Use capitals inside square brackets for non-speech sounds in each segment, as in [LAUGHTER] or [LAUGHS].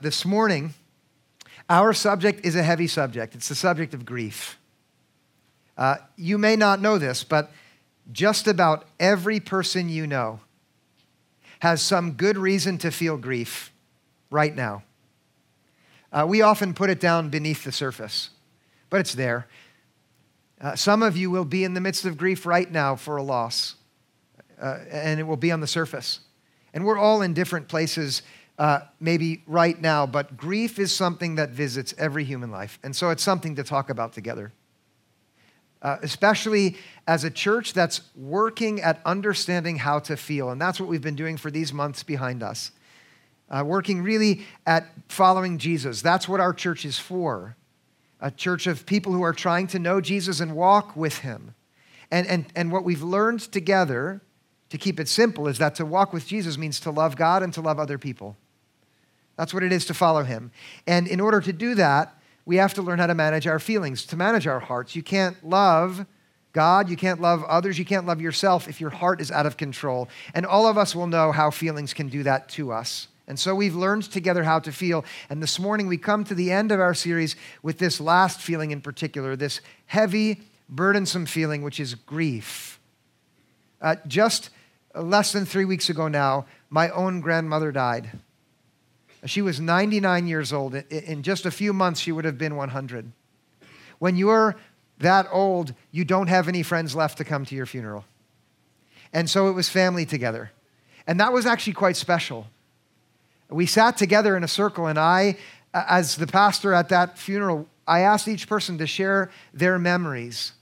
This morning, our subject is a heavy subject. It's the subject of grief. Uh, you may not know this, but just about every person you know has some good reason to feel grief right now. Uh, we often put it down beneath the surface, but it's there. Uh, some of you will be in the midst of grief right now for a loss, uh, and it will be on the surface. And we're all in different places uh, maybe right now, but grief is something that visits every human life. And so it's something to talk about together. Uh, especially as a church that's working at understanding how to feel. And that's what we've been doing for these months behind us. Uh, working really at following Jesus. That's what our church is for. A church of people who are trying to know Jesus and walk with him. And, and, and what we've learned together, to keep it simple, is that to walk with Jesus means to love God and to love other people. That's what it is to follow him. And in order to do that, we have to learn how to manage our feelings, to manage our hearts. You can't love God, you can't love others, you can't love yourself if your heart is out of control. And all of us will know how feelings can do that to us. And so we've learned together how to feel. And this morning we come to the end of our series with this last feeling in particular, this heavy, burdensome feeling, which is grief. Uh, just less than three weeks ago now, my own grandmother died. She was 99 years old. In just a few months, she would have been 100. When you're that old, you don't have any friends left to come to your funeral. And so it was family together. And that was actually quite special. We sat together in a circle, and I, as the pastor at that funeral, I asked each person to share their memories.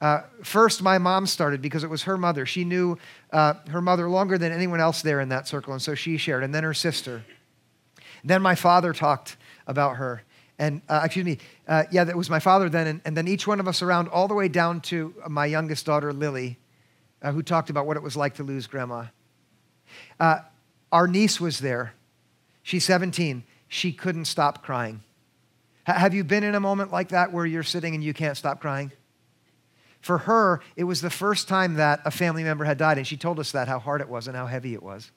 Uh, first, my mom started because it was her mother. She knew uh, her mother longer than anyone else there in that circle, and so she shared. And then her sister. Then my father talked about her. And, uh, excuse me, uh, yeah, that was my father then. And, and, then each one of us around, all the way down to my youngest daughter, Lily, uh, who talked about what it was like to lose grandma. Uh, our niece was there. She's 17. She couldn't stop crying. H- have you been in a moment like that where you're sitting and you can't stop crying? For her, it was the first time that a family member had died, and she told us that, how hard it was and how heavy it was.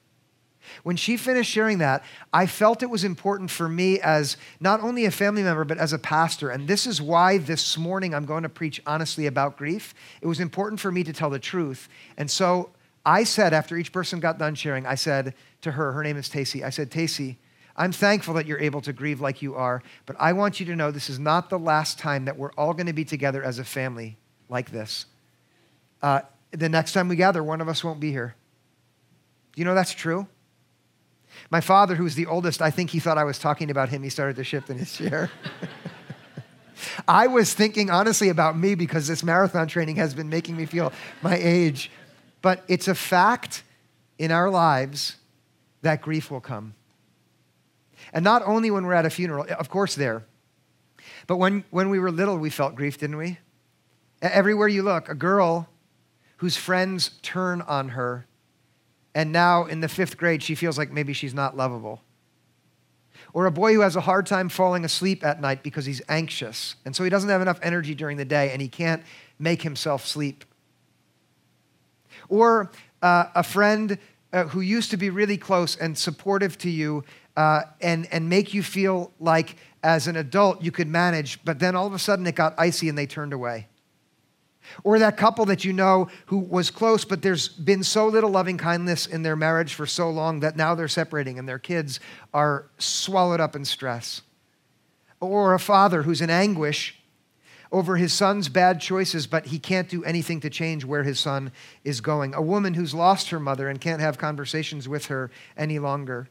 When she finished sharing that, I felt it was important for me as not only a family member, but as a pastor. And this is why this morning I'm going to preach honestly about grief. It was important for me to tell the truth. And so I said, after each person got done sharing, I said to her, her name is Tacy, I said, Tacy, I'm thankful that you're able to grieve like you are, but I want you to know this is not the last time that we're all going to be together as a family like this. Uh, the next time we gather, one of us won't be here. You know that's true? My father, who was the oldest, I think he thought I was talking about him. He started to shift in his chair. [LAUGHS] I was thinking honestly about me because this marathon training has been making me feel my age. But it's a fact in our lives that grief will come. And not only when we're at a funeral, of course, there, but when, when we were little, we felt grief, didn't we? Everywhere you look, a girl whose friends turn on her and now in the fifth grade, she feels like maybe she's not lovable. Or a boy who has a hard time falling asleep at night because he's anxious, and so he doesn't have enough energy during the day and he can't make himself sleep. Or uh, a friend uh, who used to be really close and supportive to you uh, and, and make you feel like as an adult you could manage, but then all of a sudden it got icy and they turned away. Or that couple that you know who was close, but there's been so little loving kindness in their marriage for so long that now they're separating and their kids are swallowed up in stress. Or a father who's in anguish over his son's bad choices, but he can't do anything to change where his son is going. A woman who's lost her mother and can't have conversations with her any longer.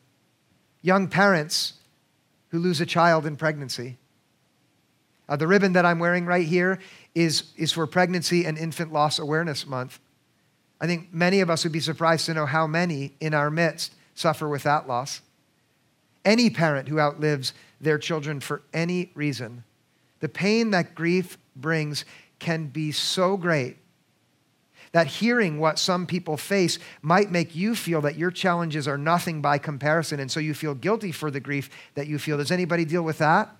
Young parents who lose a child in pregnancy. Uh, the ribbon that I'm wearing right here is, is for Pregnancy and Infant Loss Awareness Month. I think many of us would be surprised to know how many in our midst suffer with that loss. Any parent who outlives their children for any reason, the pain that grief brings can be so great that hearing what some people face might make you feel that your challenges are nothing by comparison, and so you feel guilty for the grief that you feel. Does anybody deal with that?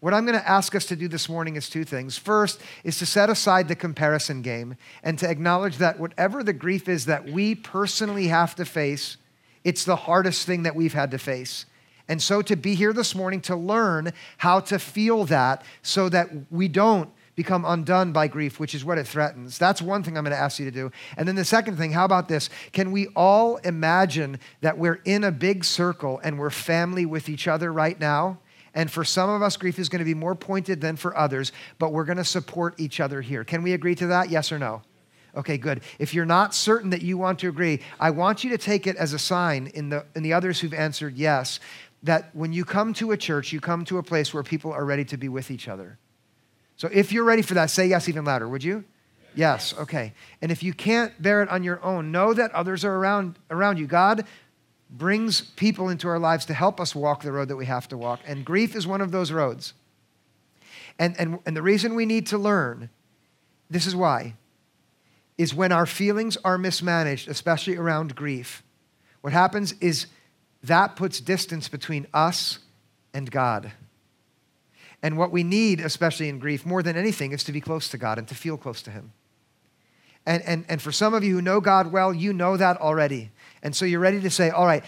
What I'm going to ask us to do this morning is two things. First is to set aside the comparison game and to acknowledge that whatever the grief is that we personally have to face, it's the hardest thing that we've had to face. And so to be here this morning to learn how to feel that so that we don't become undone by grief, which is what it threatens. That's one thing I'm going to ask you to do. And then the second thing, how about this? Can we all imagine that we're in a big circle and we're family with each other right now? And for some of us, grief is going to be more pointed than for others, but we're going to support each other here. Can we agree to that? Yes or no? Okay, good. If you're not certain that you want to agree, I want you to take it as a sign in the, in the others who've answered yes that when you come to a church, you come to a place where people are ready to be with each other. So if you're ready for that, say yes even louder, would you? Yes, okay. And if you can't bear it on your own, know that others are around, around you. God brings people into our lives to help us walk the road that we have to walk. And grief is one of those roads. And, and, and the reason we need to learn, this is why, is when our feelings are mismanaged, especially around grief, what happens is that puts distance between us and God. And what we need, especially in grief, more than anything, is to be close to God and to feel close to Him. And, and, and for some of you who know God well, you know that already. And so you're ready to say, all right,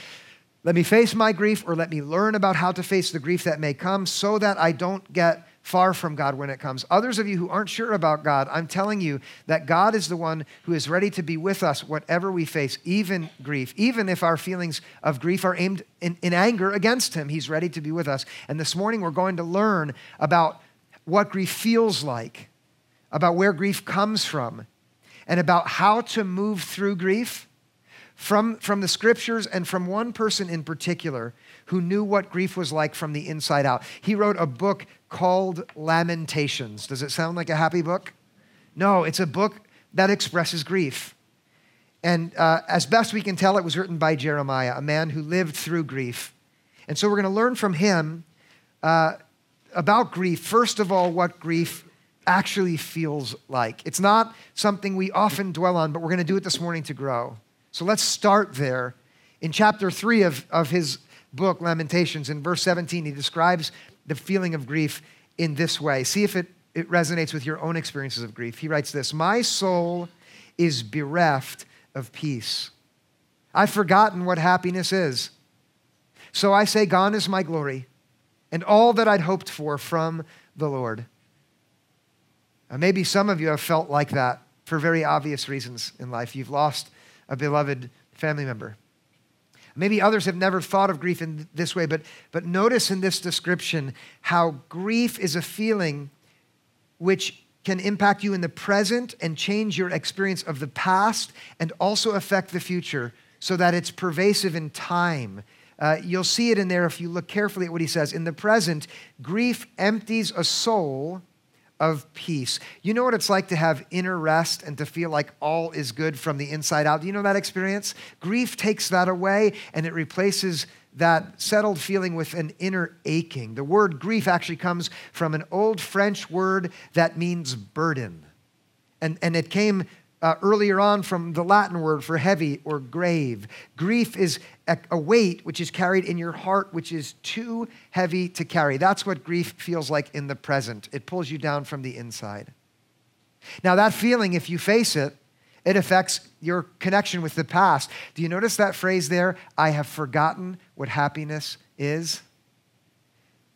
let me face my grief or let me learn about how to face the grief that may come so that I don't get far from God when it comes. Others of you who aren't sure about God, I'm telling you that God is the one who is ready to be with us whatever we face, even grief. Even if our feelings of grief are aimed in, in anger against Him, He's ready to be with us. And this morning we're going to learn about what grief feels like, about where grief comes from, and about how to move through grief from, from the scriptures and from one person in particular who knew what grief was like from the inside out. He wrote a book called Lamentations. Does it sound like a happy book? No, it's a book that expresses grief. And uh, as best we can tell, it was written by Jeremiah, a man who lived through grief. And so we're going to learn from him uh, about grief. First of all, what grief actually feels like. It's not something we often dwell on, but we're going to do it this morning to grow. So let's start there. In chapter three of, of his book, Lamentations, in verse 17, he describes the feeling of grief in this way. See if it, it resonates with your own experiences of grief. He writes this My soul is bereft of peace. I've forgotten what happiness is. So I say, Gone is my glory and all that I'd hoped for from the Lord. Uh, maybe some of you have felt like that for very obvious reasons in life. You've lost a beloved family member. Maybe others have never thought of grief in this way, but, but notice in this description how grief is a feeling which can impact you in the present and change your experience of the past and also affect the future so that it's pervasive in time. Uh, you'll see it in there if you look carefully at what he says. In the present, grief empties a soul of peace. You know what it's like to have inner rest and to feel like all is good from the inside out? Do you know that experience? Grief takes that away and it replaces that settled feeling with an inner aching. The word grief actually comes from an old French word that means burden. And, and it came uh, earlier on from the Latin word for heavy or grave. Grief is a, a weight which is carried in your heart, which is too heavy to carry. That's what grief feels like in the present. It pulls you down from the inside. Now, that feeling, if you face it, it affects your connection with the past. Do you notice that phrase there? I have forgotten what happiness is.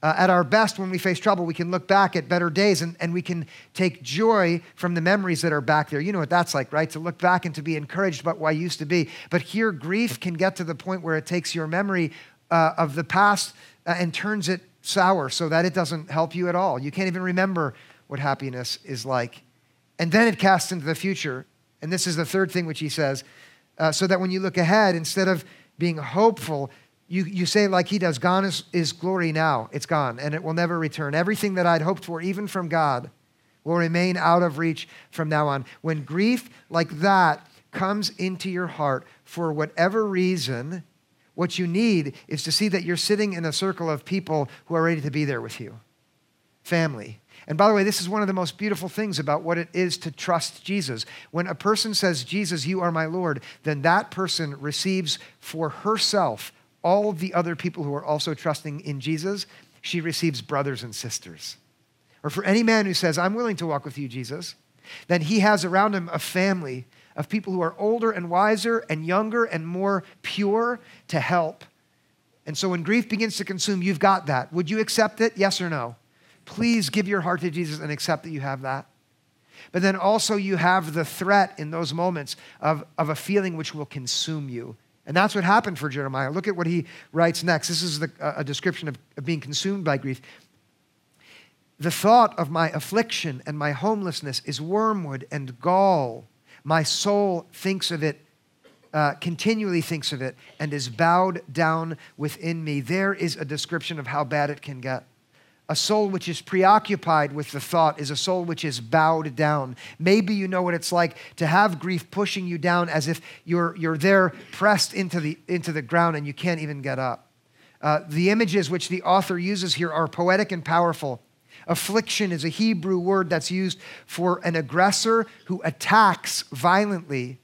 Uh, at our best, when we face trouble, we can look back at better days and, and we can take joy from the memories that are back there. You know what that's like, right? To look back and to be encouraged about what I used to be. But here, grief can get to the point where it takes your memory uh, of the past uh, and turns it sour so that it doesn't help you at all. You can't even remember what happiness is like. And then it casts into the future. And this is the third thing which he says uh, so that when you look ahead, instead of being hopeful, you, you say like he does, gone is, is glory now. It's gone, and it will never return. Everything that I'd hoped for, even from God, will remain out of reach from now on. When grief like that comes into your heart for whatever reason, what you need is to see that you're sitting in a circle of people who are ready to be there with you. Family. And by the way, this is one of the most beautiful things about what it is to trust Jesus. When a person says, Jesus, you are my Lord, then that person receives for herself all of the other people who are also trusting in Jesus, she receives brothers and sisters. Or for any man who says, I'm willing to walk with you, Jesus, then he has around him a family of people who are older and wiser and younger and more pure to help And so when grief begins to consume, you've got that. Would you accept it? Yes or no? Please give your heart to Jesus and accept that you have that. But then also, you have the threat in those moments of, of a feeling which will consume you. And that's what happened for Jeremiah. Look at what he writes next. This is the, a description of, of being consumed by grief. The thought of my affliction and my homelessness is wormwood and gall. My soul thinks of it, uh, continually thinks of it, and is bowed down within me. There is a description of how bad it can get. A soul which is preoccupied with the thought is a soul which is bowed down. Maybe you know what it's like to have grief pushing you down as if you're, you're there pressed into the, into the ground and you can't even get up. Uh, the images which the author uses here are poetic and powerful. Affliction is a Hebrew word that's used for an aggressor who attacks violently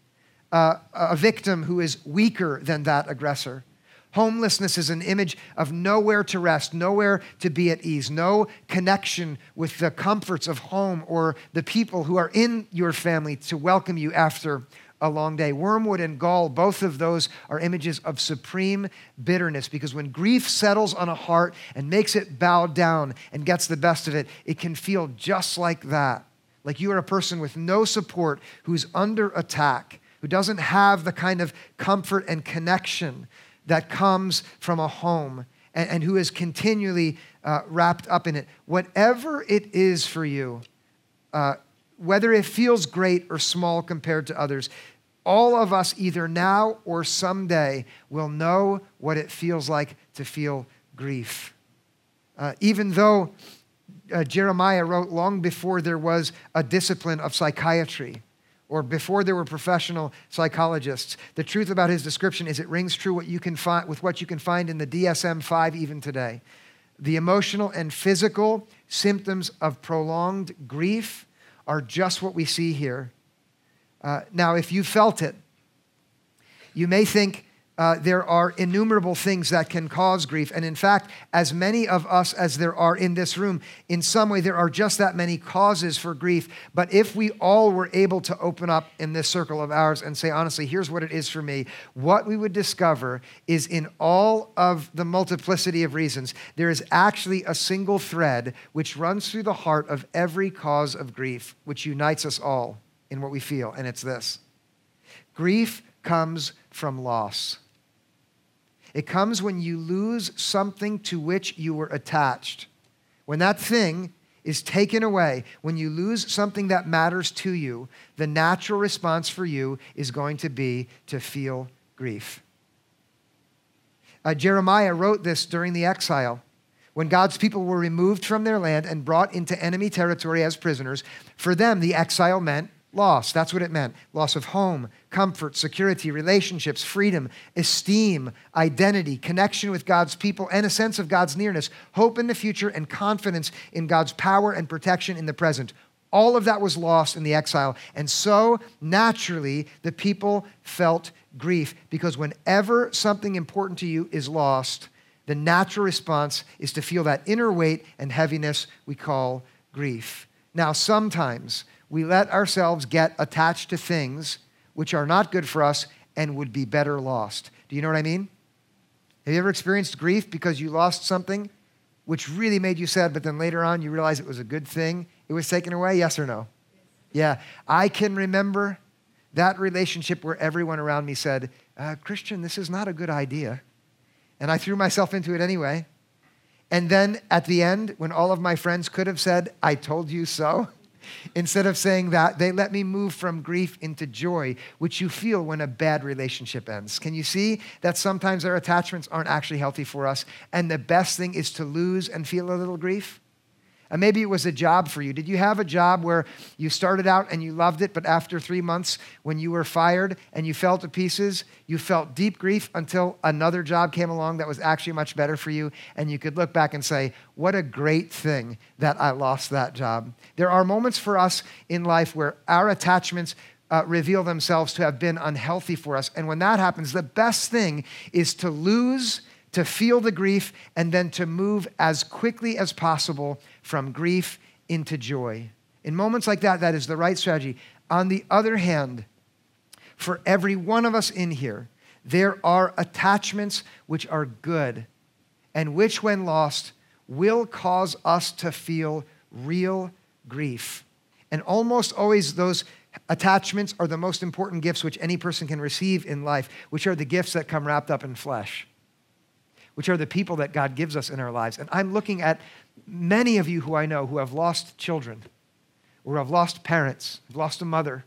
uh, a victim who is weaker than that aggressor. Homelessness is an image of nowhere to rest, nowhere to be at ease, no connection with the comforts of home or the people who are in your family to welcome you after a long day. Wormwood and gall, both of those are images of supreme bitterness because when grief settles on a heart and makes it bow down and gets the best of it, it can feel just like that. Like you are a person with no support who's under attack, who doesn't have the kind of comfort and connection that comes from a home and, and who is continually uh, wrapped up in it. Whatever it is for you, uh, whether it feels great or small compared to others, all of us, either now or someday, will know what it feels like to feel grief. Uh, even though uh, Jeremiah wrote long before there was a discipline of psychiatry or before there were professional psychologists. The truth about his description is it rings true what you can find, with what you can find in the DSM 5 even today. The emotional and physical symptoms of prolonged grief are just what we see here. Uh, now, if you felt it, you may think, uh, there are innumerable things that can cause grief. And in fact, as many of us as there are in this room, in some way, there are just that many causes for grief. But if we all were able to open up in this circle of ours and say, honestly, here's what it is for me, what we would discover is in all of the multiplicity of reasons, there is actually a single thread which runs through the heart of every cause of grief, which unites us all in what we feel. And it's this grief comes from loss. It comes when you lose something to which you were attached. When that thing is taken away, when you lose something that matters to you, the natural response for you is going to be to feel grief. Uh, Jeremiah wrote this during the exile. When God's people were removed from their land and brought into enemy territory as prisoners, for them, the exile meant loss. That's what it meant loss of home, comfort, security, relationships, freedom, esteem, identity, connection with God's people, and a sense of God's nearness, hope in the future, and confidence in God's power and protection in the present. All of that was lost in the exile. And so, naturally, the people felt grief because whenever something important to you is lost, the natural response is to feel that inner weight and heaviness we call grief. Now, sometimes we let ourselves get attached to things which are not good for us and would be better lost. Do you know what I mean? Have you ever experienced grief because you lost something which really made you sad, but then later on you realize it was a good thing? It was taken away? Yes or no? Yeah. I can remember that relationship where everyone around me said, uh, Christian, this is not a good idea. And I threw myself into it anyway. And then at the end, when all of my friends could have said, I told you so, Instead of saying that, they let me move from grief into joy, which you feel when a bad relationship ends. Can you see that sometimes our attachments aren't actually healthy for us? And the best thing is to lose and feel a little grief? And maybe it was a job for you. Did you have a job where you started out and you loved it, but after three months, when you were fired and you fell to pieces, you felt deep grief until another job came along that was actually much better for you, and you could look back and say, What a great thing that I lost that job. There are moments for us in life where our attachments uh, reveal themselves to have been unhealthy for us. And when that happens, the best thing is to lose to feel the grief, and then to move as quickly as possible from grief into joy. In moments like that, that is the right strategy. On the other hand, for every one of us in here, there are attachments which are good and which, when lost, will cause us to feel real grief. And almost always, those attachments are the most important gifts which any person can receive in life, which are the gifts that come wrapped up in flesh, which are the people that God gives us in our lives. And I'm looking at many of you who I know who have lost children, or have lost parents, have lost a mother,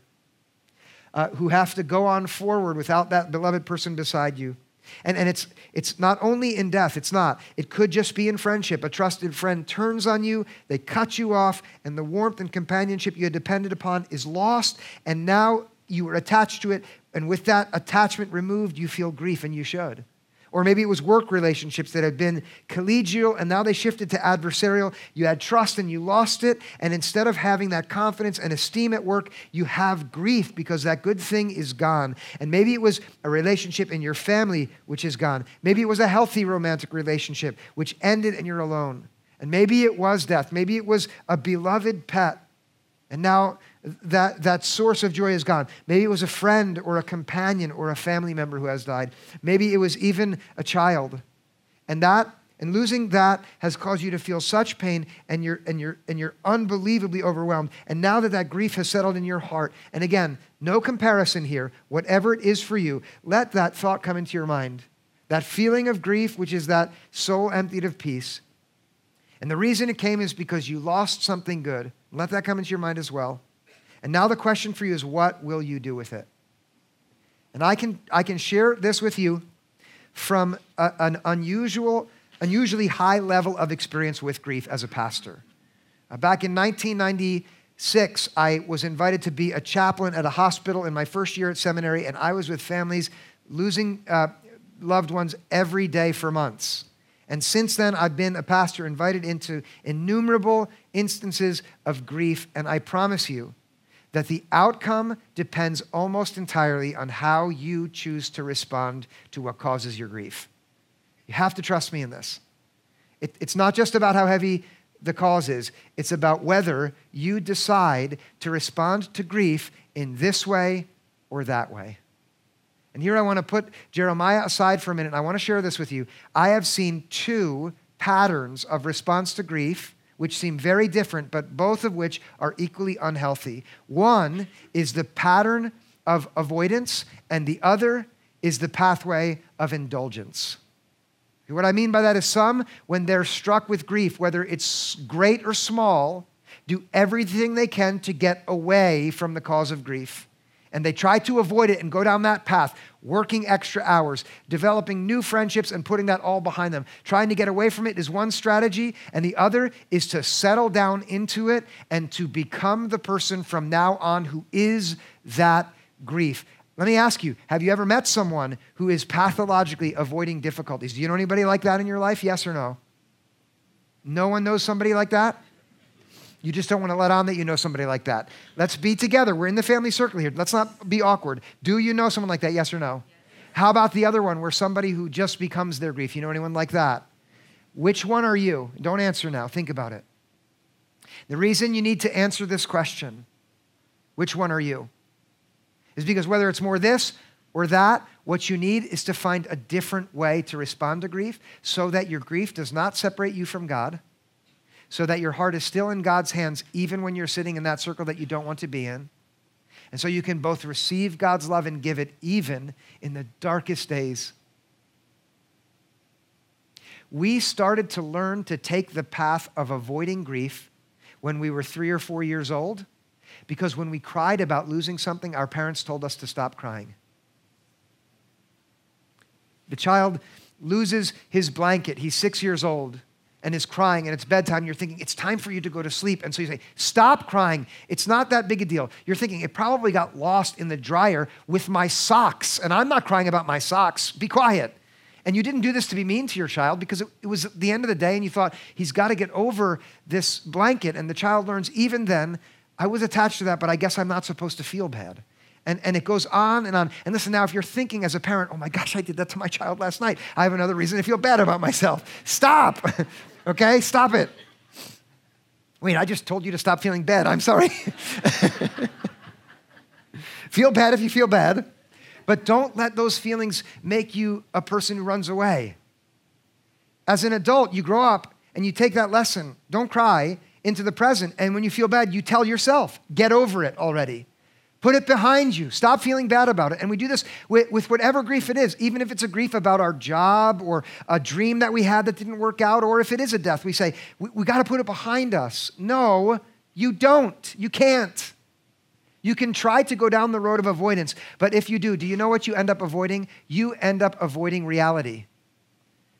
uh, who have to go on forward without that beloved person beside you. And, and it's, it's not only in death, it's not. It could just be in friendship. A trusted friend turns on you, they cut you off, and the warmth and companionship you had depended upon is lost, and now you are attached to it. And with that attachment removed, you feel grief, and you should. Or maybe it was work relationships that had been collegial and now they shifted to adversarial. You had trust and you lost it. And instead of having that confidence and esteem at work, you have grief because that good thing is gone. And maybe it was a relationship in your family which is gone. Maybe it was a healthy romantic relationship which ended and you're alone. And maybe it was death. Maybe it was a beloved pet. And now that, that source of joy is gone. Maybe it was a friend or a companion or a family member who has died. Maybe it was even a child. And that and losing that has caused you to feel such pain and you're, and, you're, and you're unbelievably overwhelmed. And now that that grief has settled in your heart, and again, no comparison here, whatever it is for you, let that thought come into your mind. That feeling of grief, which is that soul emptied of peace. And the reason it came is because you lost something good. Let that come into your mind as well. And now the question for you is what will you do with it? And I can, I can share this with you from a, an unusual, unusually high level of experience with grief as a pastor. Uh, back in 1996, I was invited to be a chaplain at a hospital in my first year at seminary, and I was with families losing uh, loved ones every day for months. And since then, I've been a pastor invited into innumerable instances of grief, and I promise you, that the outcome depends almost entirely on how you choose to respond to what causes your grief. You have to trust me in this. It, it's not just about how heavy the cause is, it's about whether you decide to respond to grief in this way or that way. And here I want to put Jeremiah aside for a minute, and I want to share this with you. I have seen two patterns of response to grief which seem very different, but both of which are equally unhealthy. One is the pattern of avoidance, and the other is the pathway of indulgence. What I mean by that is some, when they're struck with grief, whether it's great or small, do everything they can to get away from the cause of grief and they try to avoid it and go down that path, working extra hours, developing new friendships, and putting that all behind them. Trying to get away from it is one strategy, and the other is to settle down into it and to become the person from now on who is that grief. Let me ask you have you ever met someone who is pathologically avoiding difficulties? Do you know anybody like that in your life? Yes or no? No one knows somebody like that? You just don't want to let on that you know somebody like that. Let's be together. We're in the family circle here. Let's not be awkward. Do you know someone like that? Yes or no? How about the other one where somebody who just becomes their grief? You know anyone like that? Which one are you? Don't answer now. Think about it. The reason you need to answer this question, which one are you? Is because whether it's more this or that, what you need is to find a different way to respond to grief so that your grief does not separate you from God so that your heart is still in God's hands, even when you're sitting in that circle that you don't want to be in. And so you can both receive God's love and give it even in the darkest days. We started to learn to take the path of avoiding grief when we were three or four years old because when we cried about losing something, our parents told us to stop crying. The child loses his blanket, he's six years old and is crying and it's bedtime, you're thinking, it's time for you to go to sleep. And so you say, stop crying. It's not that big a deal. You're thinking, it probably got lost in the dryer with my socks. And I'm not crying about my socks. Be quiet. And you didn't do this to be mean to your child because it, it was the end of the day and you thought, he's got to get over this blanket. And the child learns, even then, I was attached to that, but I guess I'm not supposed to feel bad. And, and it goes on and on. And listen, now, if you're thinking as a parent, oh my gosh, I did that to my child last night, I have another reason to feel bad about myself. Stop. [LAUGHS] Okay? Stop it. Wait, I just told you to stop feeling bad. I'm sorry. [LAUGHS] feel bad if you feel bad. But don't let those feelings make you a person who runs away. As an adult, you grow up and you take that lesson, don't cry, into the present. And when you feel bad, you tell yourself, get over it already. Put it behind you. Stop feeling bad about it. And we do this with, with, whatever grief it is, even if it's a grief about our job or a dream that we had that didn't work out, or if it is a death, we say, we, we got to put it behind us. No, you don't. You can't. You can try to go down the road of avoidance, but if you do, do you know what you end up avoiding? You end up avoiding reality.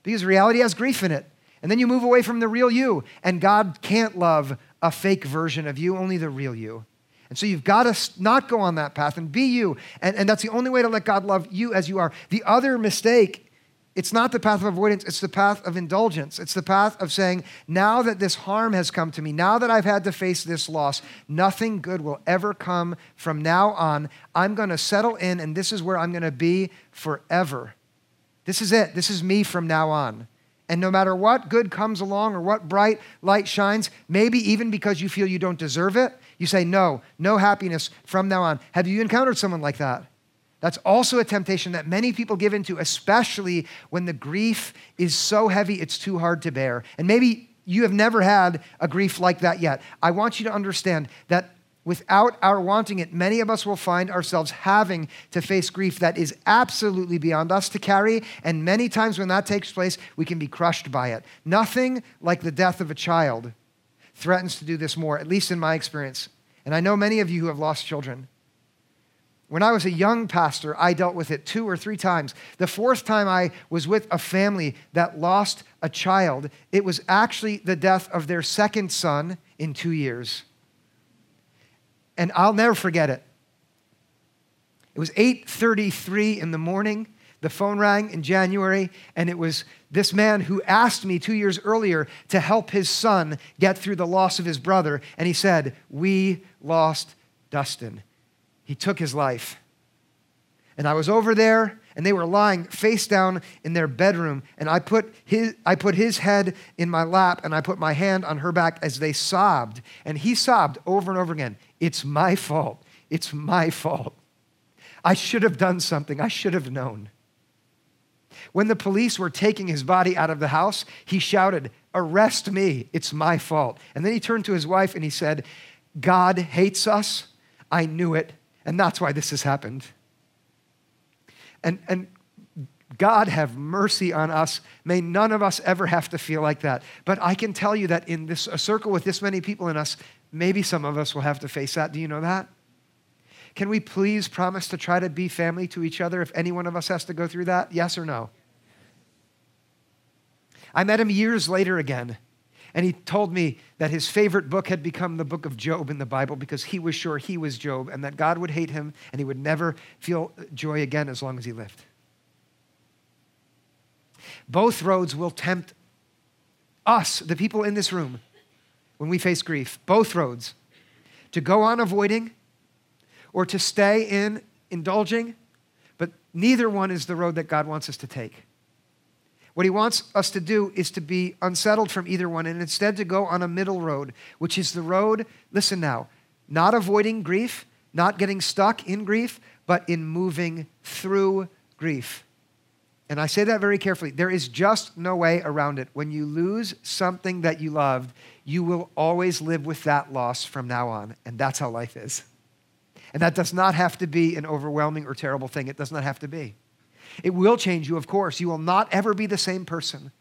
Because reality has grief in it. And then you move away from the real you, and God can't love a fake version of you, only the real you. And so you've got to not go on that path and be you. And, and that's the only way to let God love you as you are. The other mistake, it's not the path of avoidance, it's the path of indulgence. It's the path of saying, now that this harm has come to me, now that I've had to face this loss, nothing good will ever come from now on. I'm going to settle in, and this is where I'm going to be forever. This is it. This is me from now on. And no matter what good comes along or what bright light shines, maybe even because you feel you don't deserve it, you say, No, no happiness from now on. Have you encountered someone like that? That's also a temptation that many people give into, especially when the grief is so heavy it's too hard to bear. And maybe you have never had a grief like that yet. I want you to understand that Without our wanting it, many of us will find ourselves having to face grief that is absolutely beyond us to carry. And many times when that takes place, we can be crushed by it. Nothing like the death of a child threatens to do this more, at least in my experience. And I know many of you who have lost children. When I was a young pastor, I dealt with it two or three times. The fourth time I was with a family that lost a child, it was actually the death of their second son in two years and I'll never forget it. It was 8:33 in the morning. The phone rang in January, and it was this man who asked me two years earlier to help his son get through the loss of his brother. And he said, We lost Dustin. He took his life. And I was over there, and they were lying face down in their bedroom. And I put, his, I put his head in my lap, and I put my hand on her back as they sobbed. And he sobbed over and over again It's my fault. It's my fault. I should have done something. I should have known. When the police were taking his body out of the house, he shouted, Arrest me. It's my fault. And then he turned to his wife and he said, God hates us. I knew it. And that's why this has happened. And, and God have mercy on us. May none of us ever have to feel like that. But I can tell you that in this a circle with this many people in us, maybe some of us will have to face that. Do you know that? Can we please promise to try to be family to each other if any one of us has to go through that? Yes or no? I met him years later again, and he told me that his favorite book had become the book of Job in the Bible because he was sure he was Job and that God would hate him and he would never feel joy again as long as he lived. Both roads will tempt us, the people in this room, when we face grief, both roads, to go on avoiding or to stay in indulging, but neither one is the road that God wants us to take. What he wants us to do is to be unsettled from either one and instead to go on a middle road, which is the road, listen now, not avoiding grief, not getting stuck in grief, but in moving through grief. And I say that very carefully. There is just no way around it. When you lose something that you loved, you will always live with that loss from now on. And that's how life is. And that does not have to be an overwhelming or terrible thing. It does not have to be. It will change you, of course. You will not ever be the same person.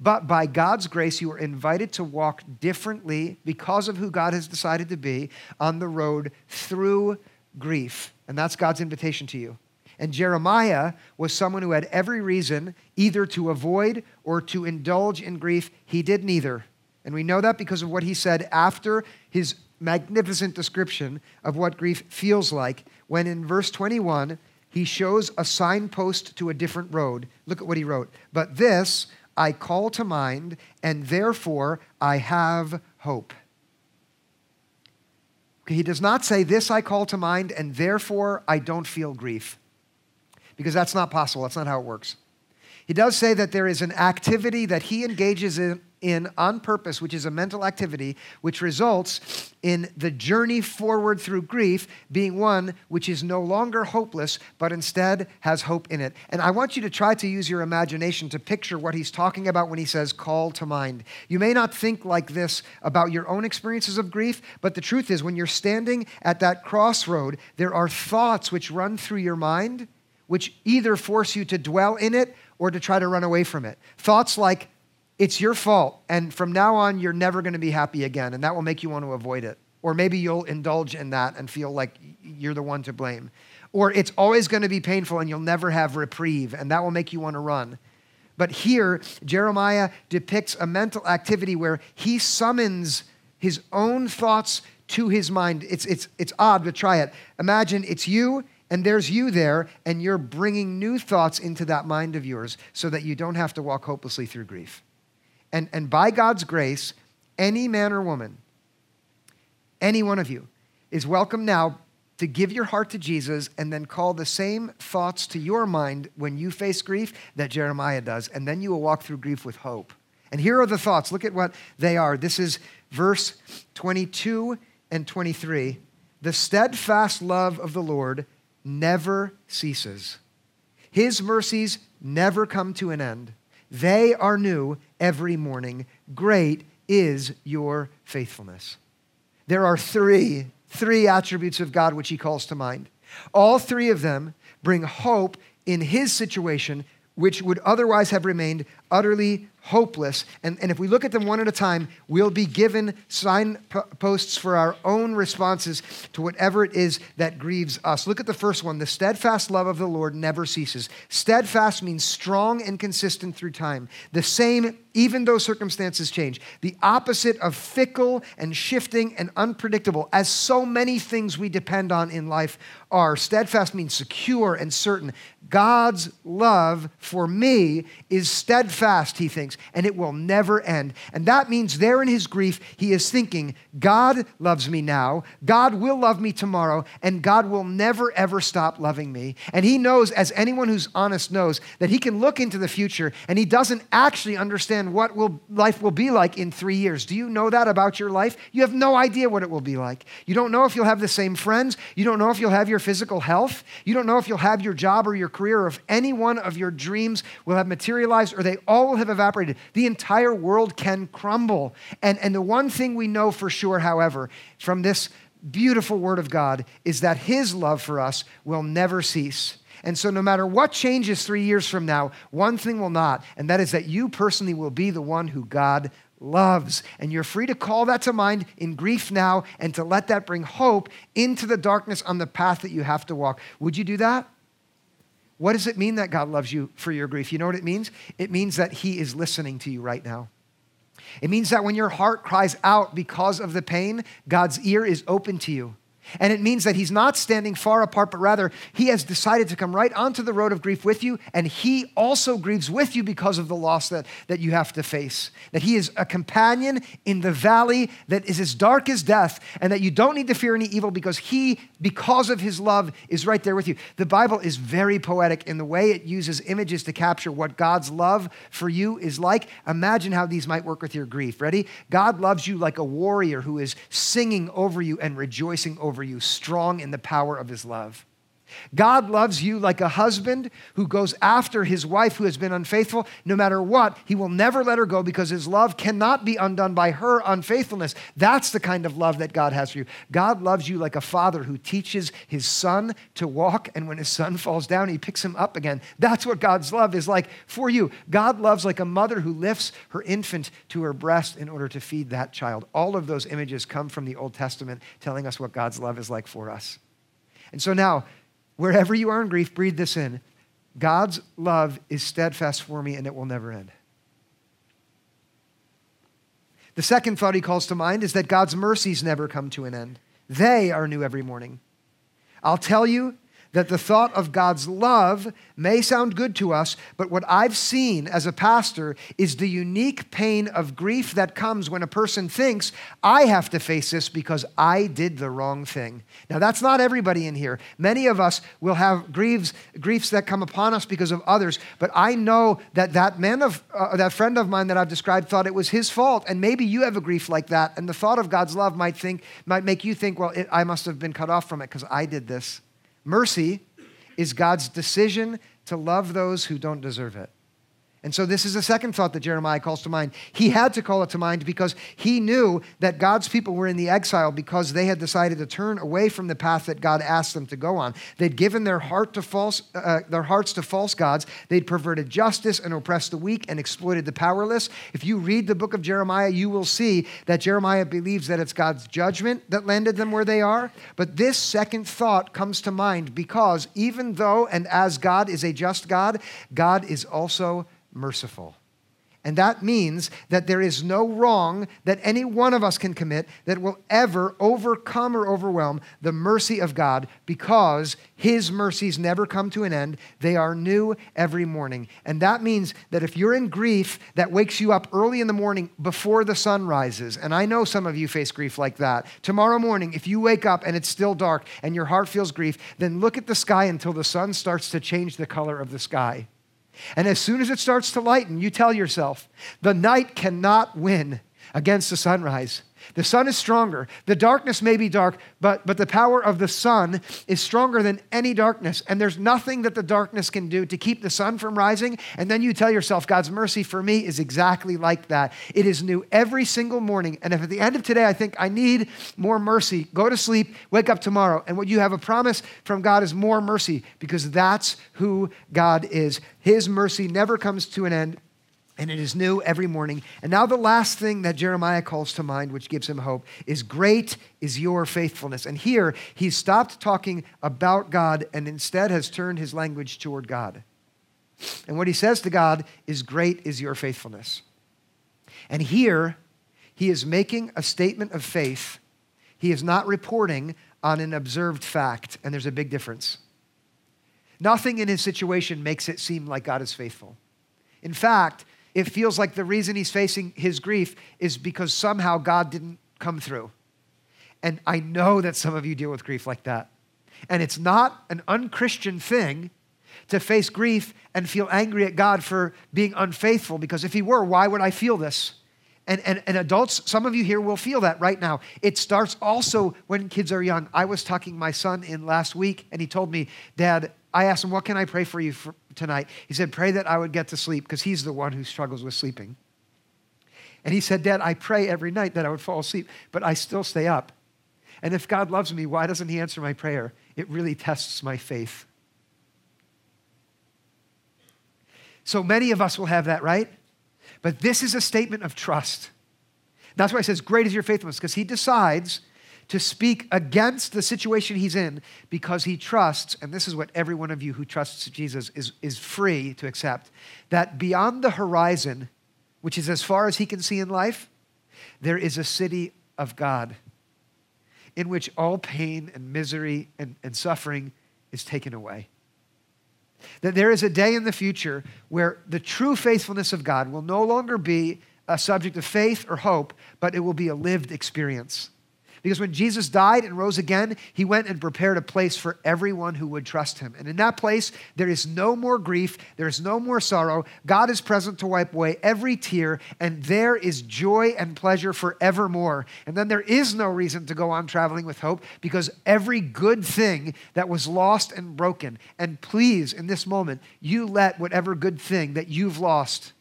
But by God's grace, you are invited to walk differently because of who God has decided to be on the road through grief. And that's God's invitation to you. And Jeremiah was someone who had every reason either to avoid or to indulge in grief. He did neither. And we know that because of what he said after his magnificent description of what grief feels like when in verse 21 he shows a signpost to a different road. Look at what he wrote. But this I call to mind, and therefore I have hope. He does not say, This I call to mind, and therefore I don't feel grief. Because that's not possible. That's not how it works. He does say that there is an activity that he engages in in on purpose, which is a mental activity, which results in the journey forward through grief being one which is no longer hopeless, but instead has hope in it. And I want you to try to use your imagination to picture what he's talking about when he says call to mind. You may not think like this about your own experiences of grief, but the truth is, when you're standing at that crossroad, there are thoughts which run through your mind which either force you to dwell in it or to try to run away from it. Thoughts like, it's your fault, and from now on, you're never going to be happy again, and that will make you want to avoid it. Or maybe you'll indulge in that and feel like you're the one to blame. Or it's always going to be painful and you'll never have reprieve, and that will make you want to run. But here, Jeremiah depicts a mental activity where he summons his own thoughts to his mind. It's, it's, it's odd, but try it. Imagine it's you and there's you there, and you're bringing new thoughts into that mind of yours so that you don't have to walk hopelessly through grief. And, and by God's grace, any man or woman, any one of you, is welcome now to give your heart to Jesus and then call the same thoughts to your mind when you face grief that Jeremiah does. And then you will walk through grief with hope. And here are the thoughts. Look at what they are. This is verse 22 and 23. The steadfast love of the Lord never ceases, His mercies never come to an end. They are new every morning. Great is your faithfulness. There are three, three attributes of God which he calls to mind. All three of them bring hope in his situation, which would otherwise have remained utterly hopeless. And, and if we look at them one at a time, we'll be given signposts for our own responses to whatever it is that grieves us. Look at the first one the steadfast love of the Lord never ceases. Steadfast means strong and consistent through time, the same even though circumstances change. The opposite of fickle and shifting and unpredictable, as so many things we depend on in life are. Steadfast means secure and certain. God's love for me is steadfast, he thinks and it will never end. And that means there in his grief, he is thinking, God loves me now, God will love me tomorrow, and God will never, ever stop loving me. And he knows, as anyone who's honest knows, that he can look into the future and he doesn't actually understand what will, life will be like in three years. Do you know that about your life? You have no idea what it will be like. You don't know if you'll have the same friends. You don't know if you'll have your physical health. You don't know if you'll have your job or your career, or if any one of your dreams will have materialized or they all will have evaporated the entire world can crumble. And, and the one thing we know for sure, however, from this beautiful word of God is that his love for us will never cease. And so, no matter what changes three years from now, one thing will not, and that is that you personally will be the one who God loves. And you're free to call that to mind in grief now and to let that bring hope into the darkness on the path that you have to walk. Would you do that? What does it mean that God loves you for your grief? You know what it means? It means that He is listening to you right now. It means that when your heart cries out because of the pain, God's ear is open to you. And it means that he's not standing far apart, but rather he has decided to come right onto the road of grief with you, and he also grieves with you because of the loss that, that you have to face. That he is a companion in the valley that is as dark as death, and that you don't need to fear any evil because he, because of his love, is right there with you. The Bible is very poetic in the way it uses images to capture what God's love for you is like. Imagine how these might work with your grief. Ready? God loves you like a warrior who is singing over you and rejoicing over over you, strong in the power of his love. God loves you like a husband who goes after his wife who has been unfaithful. No matter what, he will never let her go because his love cannot be undone by her unfaithfulness. That's the kind of love that God has for you. God loves you like a father who teaches his son to walk, and when his son falls down, he picks him up again. That's what God's love is like for you. God loves like a mother who lifts her infant to her breast in order to feed that child. All of those images come from the Old Testament telling us what God's love is like for us. And so now, Wherever you are in grief, breathe this in. God's love is steadfast for me and it will never end. The second thought he calls to mind is that God's mercies never come to an end. They are new every morning. I'll tell you that the thought of God's love may sound good to us, but what I've seen as a pastor is the unique pain of grief that comes when a person thinks, I have to face this because I did the wrong thing. Now, that's not everybody in here. Many of us will have griefs, griefs that come upon us because of others, but I know that that man of, uh, that friend of mine that I've described thought it was his fault, and maybe you have a grief like that, and the thought of God's love might think, might make you think, well, it, I must have been cut off from it because I did this. Mercy is God's decision to love those who don't deserve it. And so, this is a second thought that Jeremiah calls to mind. He had to call it to mind because he knew that God's people were in the exile because they had decided to turn away from the path that God asked them to go on. They'd given their, heart to false, uh, their hearts to false gods. They'd perverted justice and oppressed the weak and exploited the powerless. If you read the book of Jeremiah, you will see that Jeremiah believes that it's God's judgment that landed them where they are. But this second thought comes to mind because even though and as God is a just God, God is also merciful. And that means that there is no wrong that any one of us can commit that will ever overcome or overwhelm the mercy of God because His mercies never come to an end. They are new every morning. And that means that if you're in grief that wakes you up early in the morning before the sun rises, and I know some of you face grief like that, tomorrow morning, if you wake up and it's still dark and your heart feels grief, then look at the sky until the sun starts to change the color of the sky. And as soon as it starts to lighten, you tell yourself, the night cannot win against the sunrise. The sun is stronger. The darkness may be dark, but, but the power of the sun is stronger than any darkness. And there's nothing that the darkness can do to keep the sun from rising. And then you tell yourself, God's mercy for me is exactly like that. It is new every single morning. And if at the end of today I think I need more mercy, go to sleep, wake up tomorrow. And what you have a promise from God is more mercy because that's who God is. His mercy never comes to an end and it is new every morning. And now, the last thing that Jeremiah calls to mind, which gives him hope, is great is your faithfulness. And here, he's stopped talking about God and instead has turned his language toward God. And what he says to God is, Great is your faithfulness. And here, he is making a statement of faith. He is not reporting on an observed fact, and there's a big difference. Nothing in his situation makes it seem like God is faithful. In fact, it feels like the reason he's facing his grief is because somehow God didn't come through. And I know that some of you deal with grief like that. And it's not an unchristian thing to face grief and feel angry at God for being unfaithful, because if he were, why would I feel this? And, and, and adults, some of you here will feel that right now. It starts also when kids are young. I was tucking my son in last week, and he told me, Dad, I asked him, What can I pray for you for tonight? He said, Pray that I would get to sleep because he's the one who struggles with sleeping. And he said, Dad, I pray every night that I would fall asleep, but I still stay up. And if God loves me, why doesn't he answer my prayer? It really tests my faith. So many of us will have that, right? But this is a statement of trust. That's why he says, Great is your faithfulness, because he decides to speak against the situation he's in because he trusts, and this is what every one of you who trusts Jesus is, is free to accept, that beyond the horizon, which is as far as he can see in life, there is a city of God in which all pain and misery and, and suffering is taken away. That there is a day in the future where the true faithfulness of God will no longer be a subject of faith or hope, but it will be a lived experience. Because when Jesus died and rose again, he went and prepared a place for everyone who would trust him. And in that place, there is no more grief, there is no more sorrow. God is present to wipe away every tear, and there is joy and pleasure forevermore. And then there is no reason to go on traveling with hope because every good thing that was lost and broken, and please, in this moment, you let whatever good thing that you've lost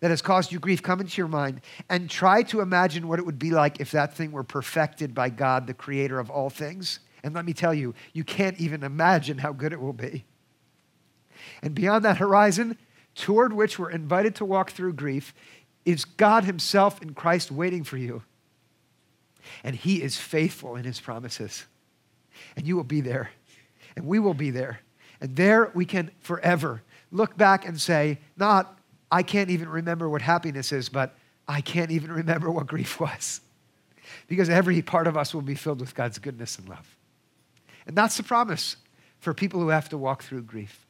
that has caused you grief come into your mind and try to imagine what it would be like if that thing were perfected by God, the creator of all things. And let me tell you, you can't even imagine how good it will be. And beyond that horizon, toward which we're invited to walk through grief, is God Himself in Christ waiting for you. And He is faithful in His promises. And you will be there. And we will be there. And there we can forever look back and say, not I can't even remember what happiness is, but I can't even remember what grief was. Because every part of us will be filled with God's goodness and love. And that's the promise for people who have to walk through grief.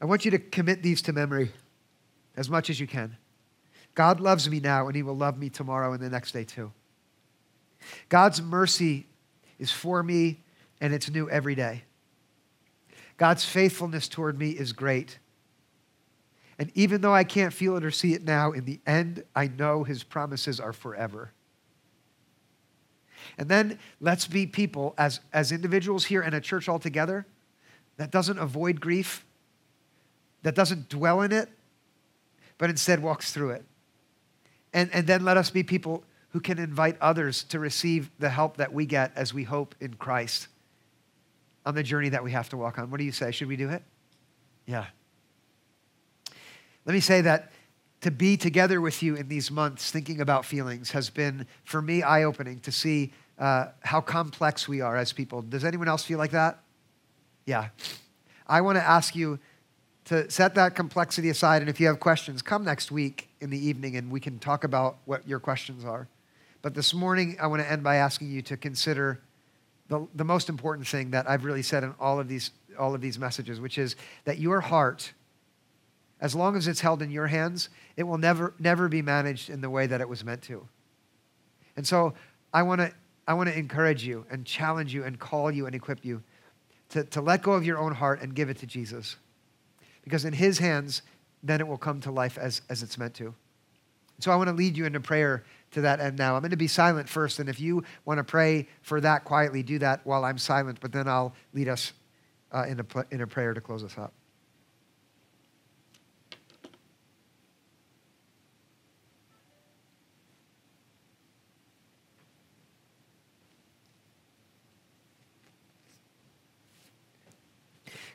I want you to commit these to memory as much as you can. God loves me now, and He will love me tomorrow and the next day too. God's mercy is for me, and it's new every day. God's faithfulness toward me is great. And even though I can't feel it or see it now, in the end, I know His promises are forever. And then let's be people as, as individuals here and a church altogether that doesn't avoid grief, that doesn't dwell in it, but instead walks through it. And, and then let us be people who can invite others to receive the help that we get as we hope in Christ on the journey that we have to walk on. What do you say? Should we do it? Yeah. Let me say that to be together with you in these months thinking about feelings has been, for me, eye opening to see uh, how complex we are as people. Does anyone else feel like that? Yeah. I want to ask you to set that complexity aside. And if you have questions, come next week in the evening and we can talk about what your questions are. But this morning, I want to end by asking you to consider the, the most important thing that I've really said in all of, these, all of these messages, which is that your heart, as long as it's held in your hands, it will never, never be managed in the way that it was meant to. And so I want to I want to encourage you and challenge you and call you and equip you to, to let go of your own heart and give it to Jesus. Because in his hands, then it will come to life as, as it's meant to. So I want to lead you into prayer to that end now. I'm going to be silent first, and if you want to pray for that quietly, do that while I'm silent, but then I'll lead us uh, in, a, in a prayer to close us up.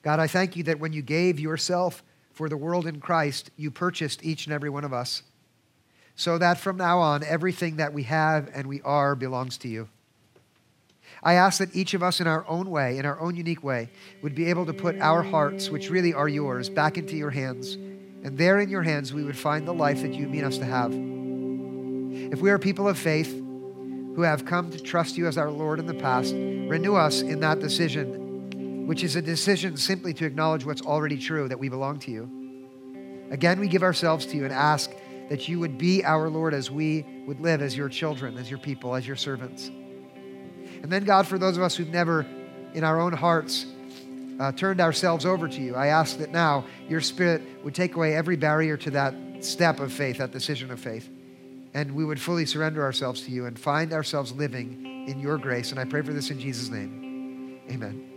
God, I thank you that when you gave yourself for the world in Christ, you purchased each and every one of us. So that from now on, everything that we have and we are belongs to you. I ask that each of us, in our own way, in our own unique way, would be able to put our hearts, which really are yours, back into your hands. And there in your hands, we would find the life that you mean us to have. If we are people of faith who have come to trust you as our Lord in the past, renew us in that decision which is a decision simply to acknowledge what's already true, that we belong to you. Again, we give ourselves to you and ask that you would be our Lord as we would live as your children, as your people, as your servants. And then, God, for those of us who've never in our own hearts uh, turned ourselves over to you, I ask that now your Spirit would take away every barrier to that step of faith, that decision of faith, and we would fully surrender ourselves to you and find ourselves living in your grace. And I pray for this in Jesus' name. Amen.